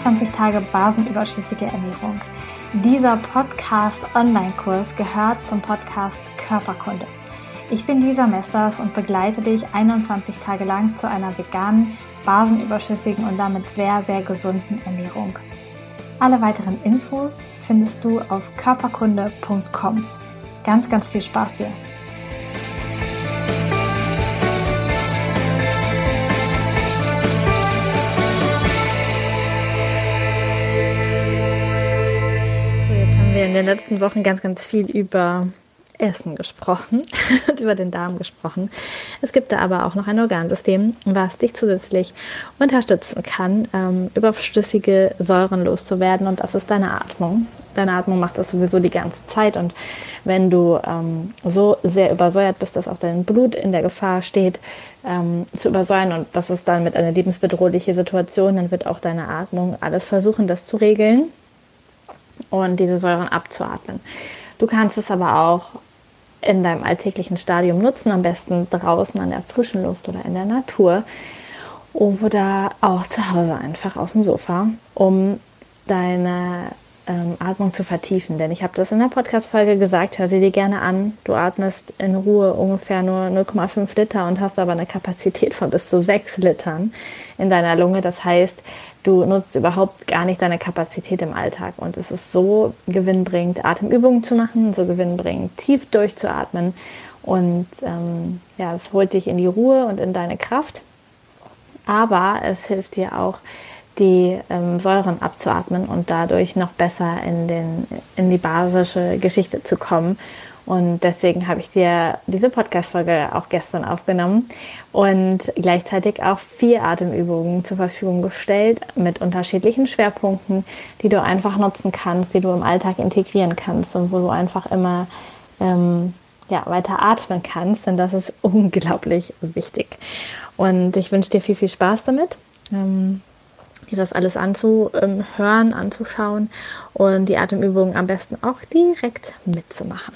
21 Tage basenüberschüssige Ernährung. Dieser Podcast-Online-Kurs gehört zum Podcast Körperkunde. Ich bin Lisa Mesters und begleite dich 21 Tage lang zu einer veganen, basenüberschüssigen und damit sehr, sehr gesunden Ernährung. Alle weiteren Infos findest du auf körperkunde.com. Ganz, ganz viel Spaß dir! In den letzten Wochen ganz, ganz viel über Essen gesprochen und über den Darm gesprochen. Es gibt da aber auch noch ein Organsystem, was dich zusätzlich unterstützen kann, ähm, überschüssige Säuren loszuwerden und das ist deine Atmung. Deine Atmung macht das sowieso die ganze Zeit und wenn du ähm, so sehr übersäuert bist, dass auch dein Blut in der Gefahr steht, ähm, zu übersäuern und das ist dann mit einer lebensbedrohliche Situation, dann wird auch deine Atmung alles versuchen, das zu regeln und diese Säuren abzuatmen. Du kannst es aber auch in deinem alltäglichen Stadium nutzen, am besten draußen an der frischen Luft oder in der Natur oder auch zu Hause einfach auf dem Sofa, um deine ähm, Atmung zu vertiefen. Denn ich habe das in der Podcast-Folge gesagt, hör sie dir gerne an. Du atmest in Ruhe ungefähr nur 0,5 Liter und hast aber eine Kapazität von bis zu 6 Litern in deiner Lunge. Das heißt, du nutzt überhaupt gar nicht deine Kapazität im Alltag. Und es ist so gewinnbringend, Atemübungen zu machen, so gewinnbringend, tief durchzuatmen. Und ähm, ja, es holt dich in die Ruhe und in deine Kraft. Aber es hilft dir auch, die ähm, Säuren abzuatmen und dadurch noch besser in, den, in die basische Geschichte zu kommen. Und deswegen habe ich dir diese Podcast-Folge auch gestern aufgenommen und gleichzeitig auch vier Atemübungen zur Verfügung gestellt mit unterschiedlichen Schwerpunkten, die du einfach nutzen kannst, die du im Alltag integrieren kannst und wo du einfach immer ähm, ja, weiter atmen kannst, denn das ist unglaublich wichtig. Und ich wünsche dir viel, viel Spaß damit. Ähm, das alles anzuhören, anzuschauen und die Atemübungen am besten auch direkt mitzumachen.